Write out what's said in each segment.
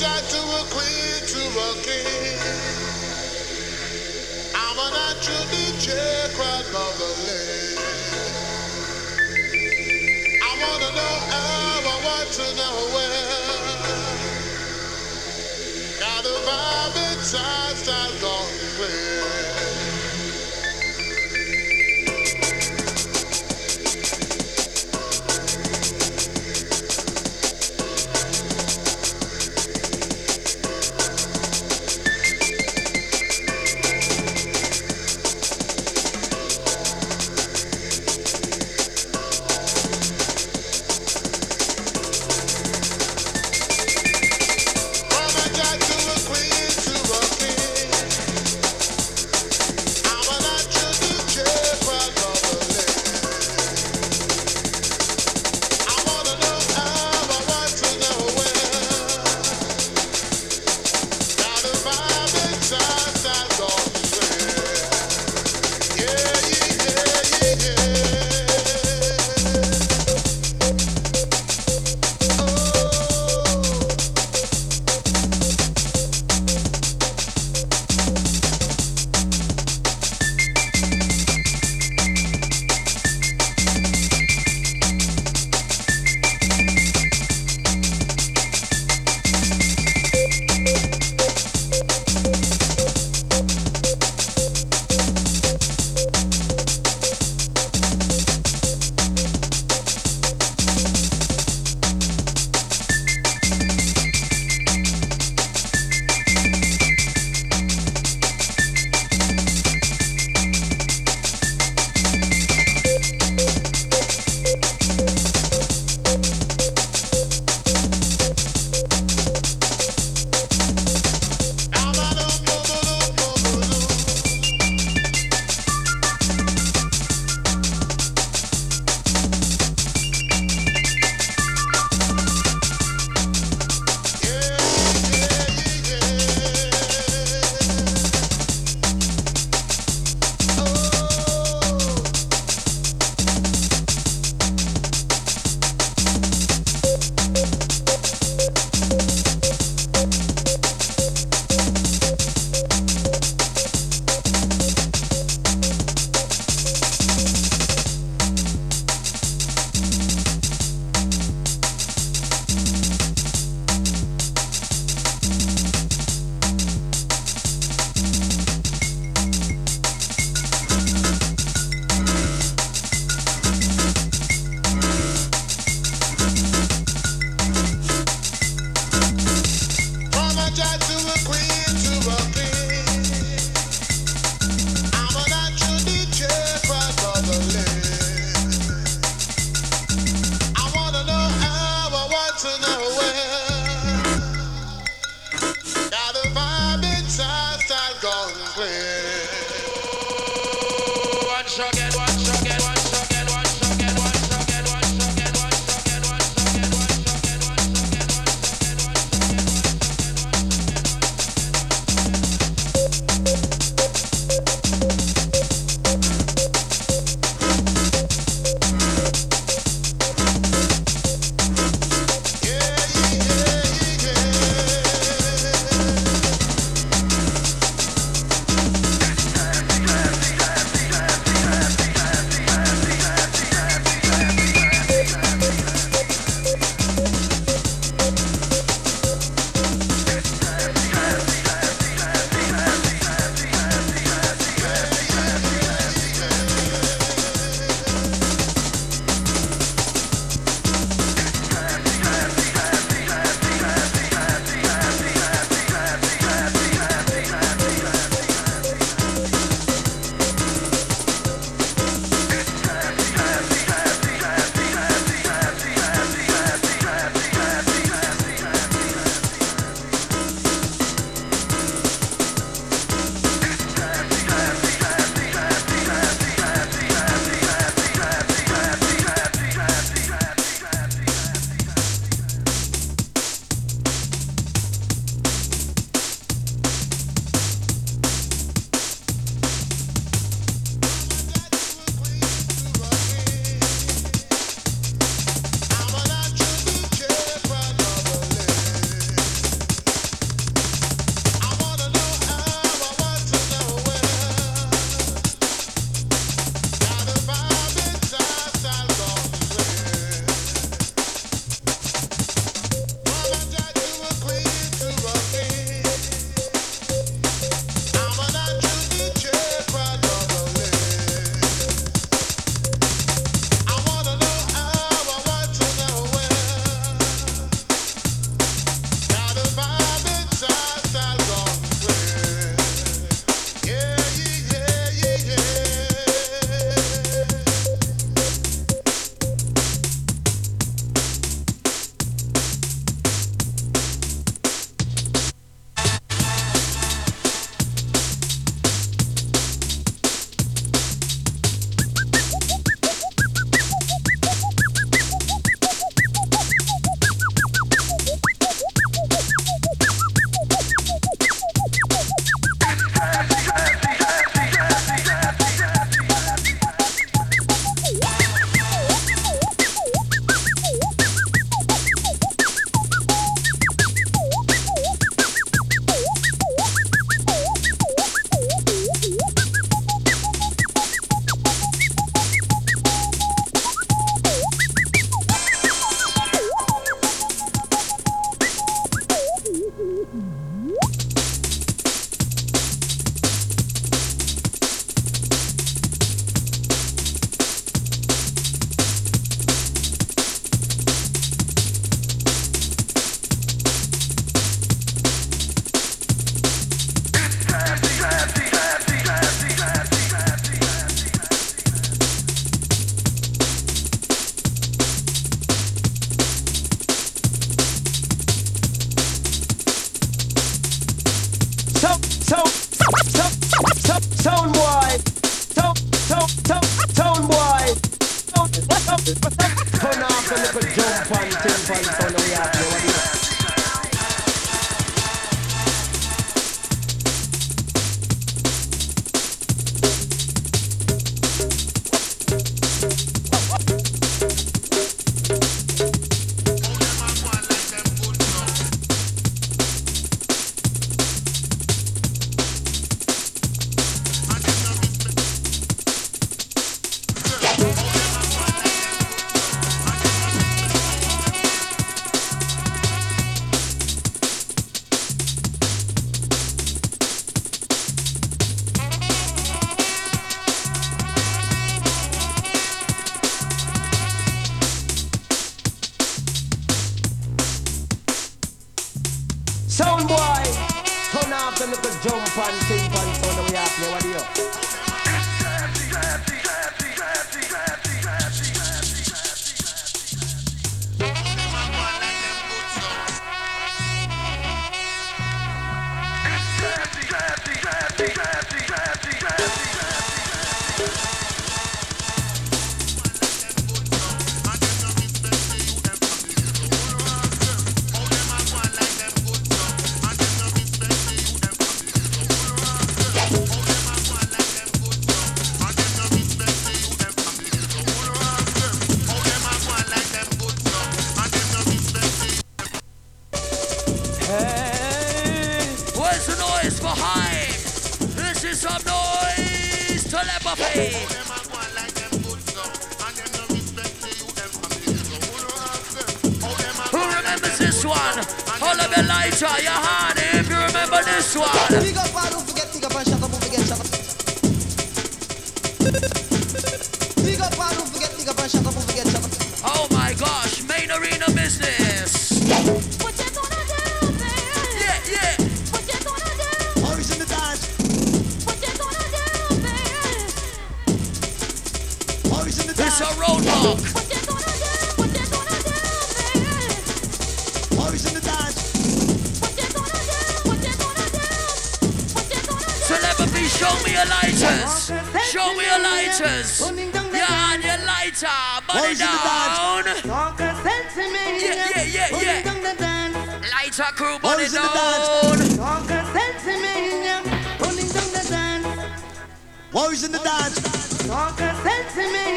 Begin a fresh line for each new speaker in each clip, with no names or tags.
jack to a queen to a king. I'm a natural DJ, quite lovely. I wanna know how, I want to know where. Got a vibe inside starts business. What you gonna do, baby? Yeah, yeah. What you gonna do? Always in the dance. What you gonna do, baby? Always in the dance. It's a roadblock. Celebrity, show me your lighters.
Show me your lighters. Yeah, and your lighter. Down. So crew
it down. The
dance. Warriors in the dance.
Conquer the dance.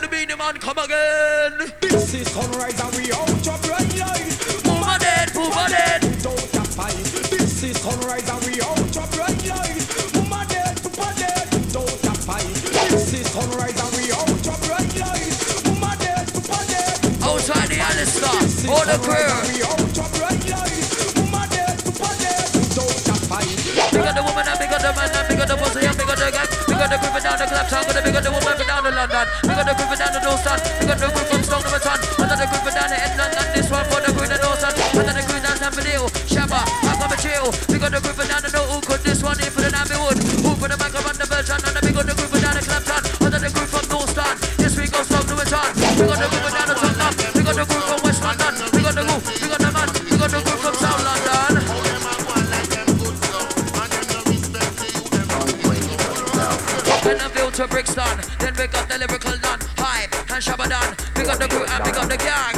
The beanie man come again. This is sunrise and we out your bright light. Dead, Puma dead. Don't have fight. This is sunrise and we out your bright light. Dead, Puma dead. Don't have fight. all the crew. Bigger the woman and bigger the man and bigger the pussy we got the gang. Bigger the crew down the clap we got the woman down the London. Bigger the crew down the Dawson, bigger the and pick up the
gun.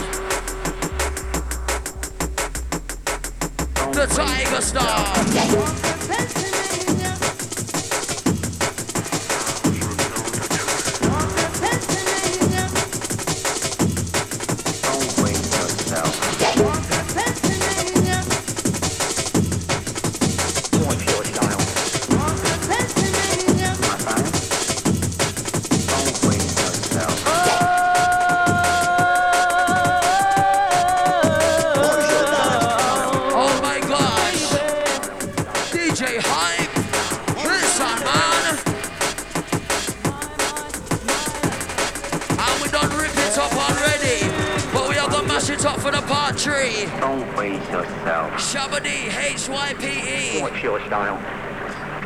H-Y-P-E.
What's your style?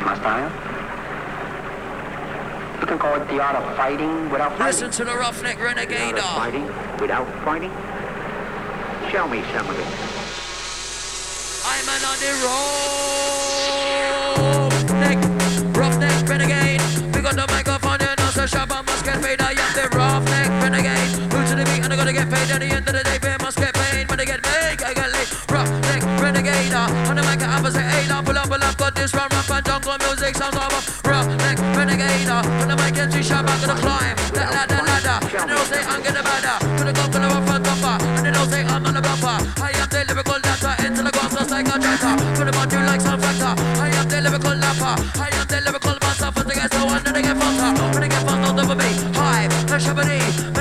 My style? You
can
call it the art of fighting without fighting.
Listen to the Roughneck Renegade. The art of
fighting without fighting?
Show me some of it. I'm an on roughneck renegade. We got the microphone and also sharp. I must get paid. I am the roughneck renegade. Who to the beat and I gotta get paid. At the end of the day, pay must get paid.
When I get
paid, I this rap, rap and jungle music sounds of a real like renegade. Uh, from the mic gets too sharp, I'm gonna climb that ladder, ladder. And they don't say I'm gonna matter. To the top, gonna rough and tougher. And they don't say I'm not a bumper. I am the lyrical dancer, into the ground just like a driver. Put the on you like some factor. I am the lyrical lapper. I am the lyrical master, For the guys who want to get faster. When they get faster, they'll be high. They're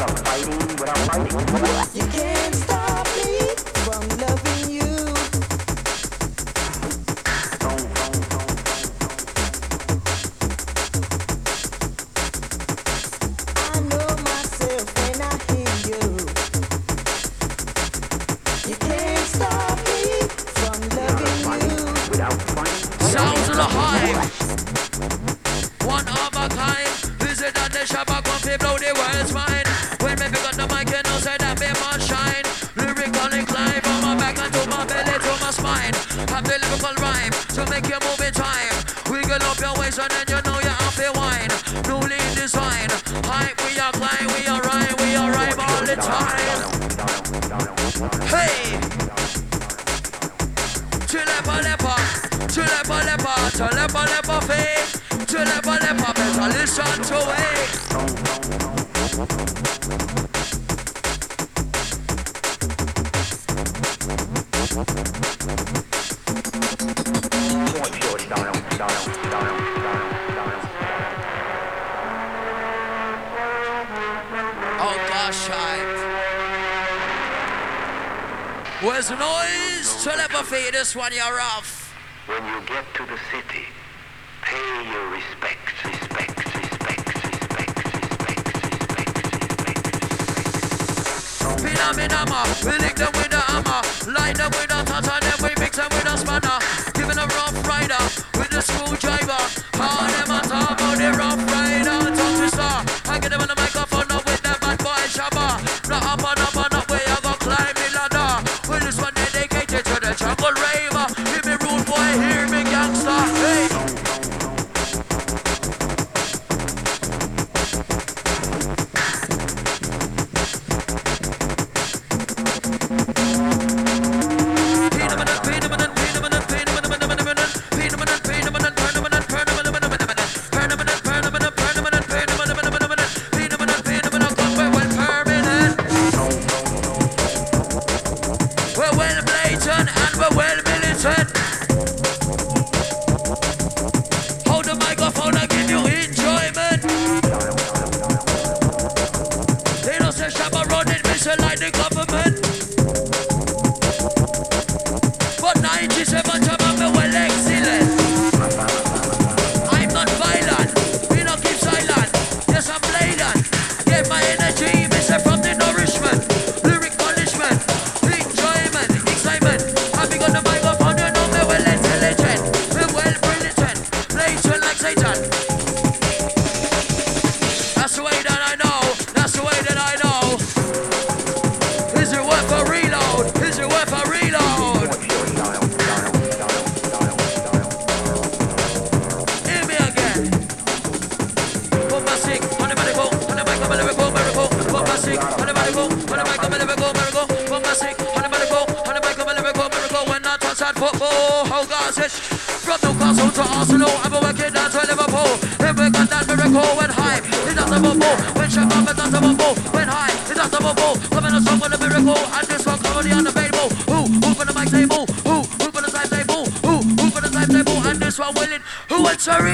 without fighting, without fighting. You can't. So lepa lepa fish, to lepa lepa better listen to it. Oh gosh, Where's the noise? To feed this one you're off.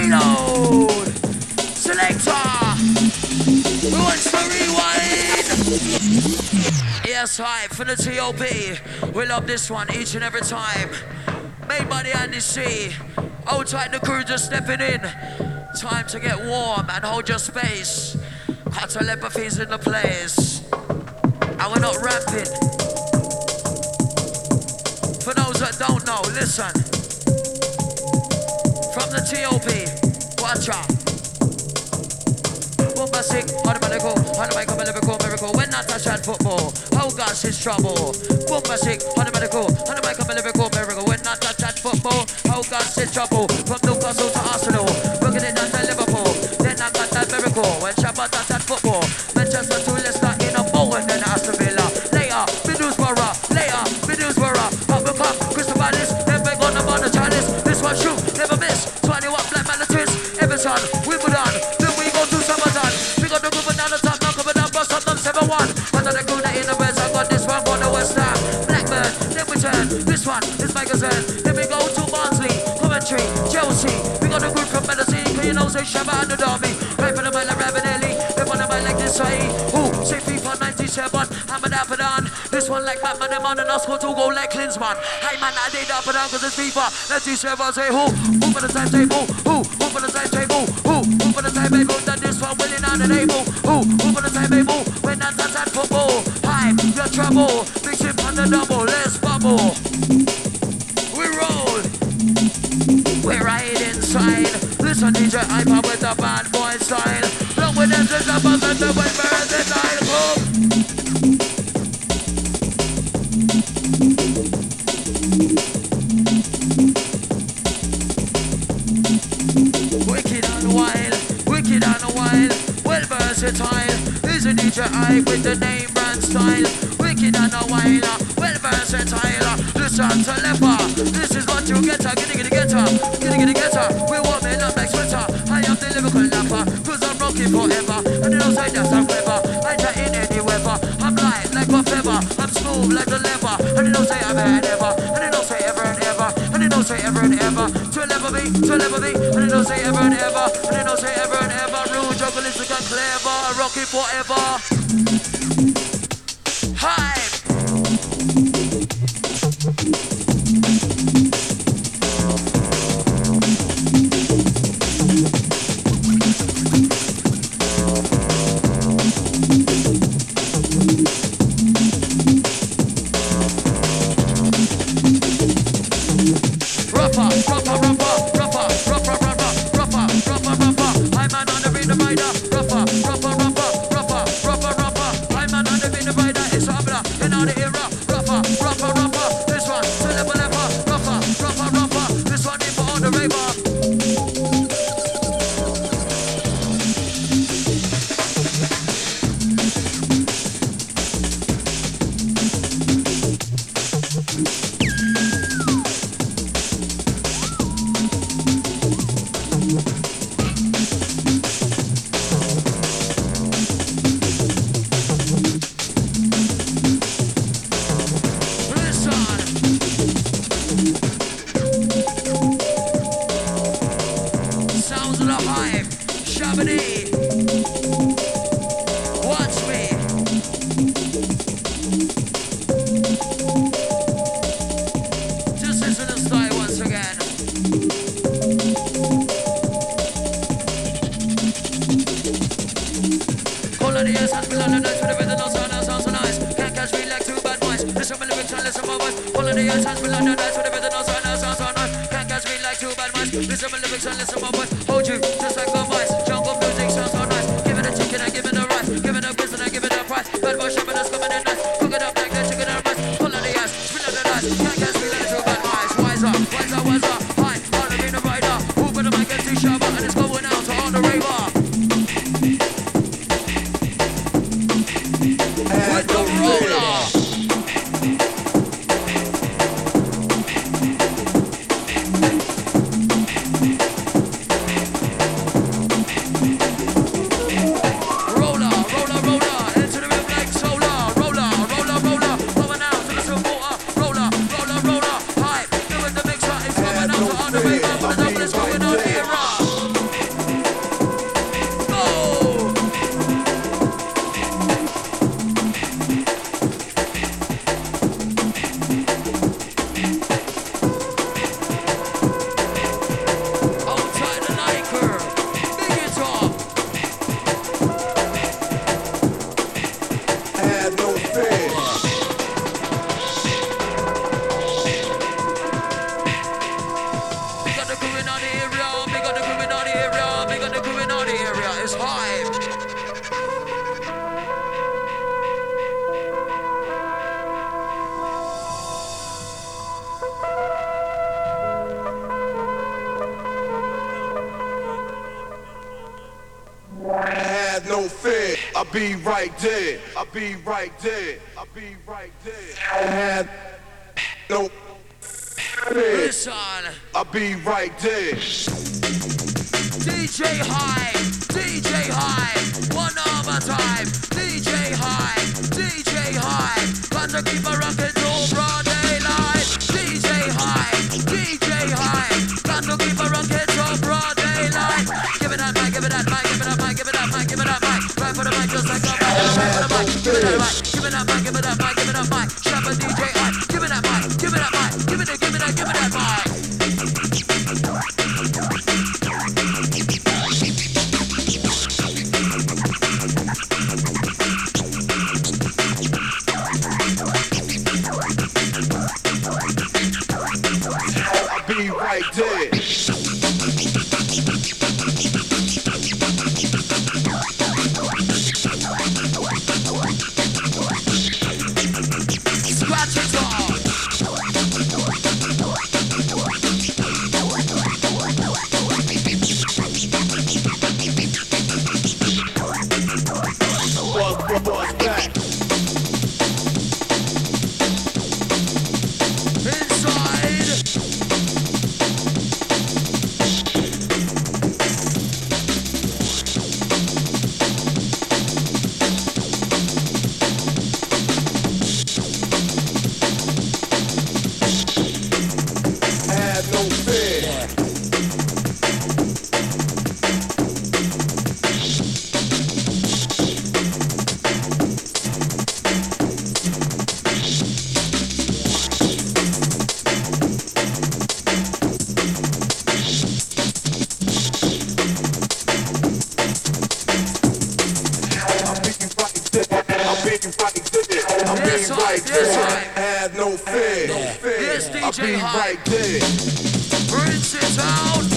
reload. Selector, we want to rewind. Yes, right for the TOP. We love this one each and every time. Made by the Andy C. Old Outside the crew just stepping in. Time to get warm and hold your space. Cut to telepathy's in the place. And we're not rapping. For those that don't know, listen. From the TOP, watch out. Bombastic, automatical, automatical, lyrical, miracle. When touch at football, oh gosh, it's trouble. Bombastic, automatical, automatical, lyrical, miracle. When touch at football, oh gosh, it's trouble. From Newcastle on and us want to go like Klinsmann. Hey man, I did up and down cause it's FIFA 97, say who? Who for the timetable? Who? Who for the timetable? Who? Who for the timetable? That this one willing on the table. Who? For the timetable? When that's that football. Hype, your trouble. Big tip on the double, let's bubble. We roll. We're right inside. Listen, DJ Hyper with the bad boy style. Long with them, just on the way, birds and I come. I with the name brand style. Wicked and a wild, well versatile. Listen to leper, this is what you get. Uh, giddy giddy get up, giddy giddy get up. We warming up like sweater. I am the lyrical lapper, cause I'm rocking forever. And know say that's a clever. I ain't in any weather. I'm light like a feather. I'm smooth like a leather. And you know say I've had ever. And you know say ever and ever. And you know say ever and ever. To a level be, to a level be. And you know say ever and ever. And you know say ever and ever. Real jugglistic and clever. Rocking forever. Has been on the nights with the rhythm, no sound, no sound so nice. Can't catch me like two bad boys. Listen my lyrics and listen my voice. Hold you
be right there. I'll be right there. I had no
Listen.
I'll be right there.
DJ High, DJ High, one over time. DJ High, DJ High, got to keep a rocket all broad daylight. DJ High, DJ High, got to keep a rocket all broad daylight. back, give it up back, give it up back, give it
up back. right there. Have no fear.
Yes, DJ
I'll be right there.
Prince is out.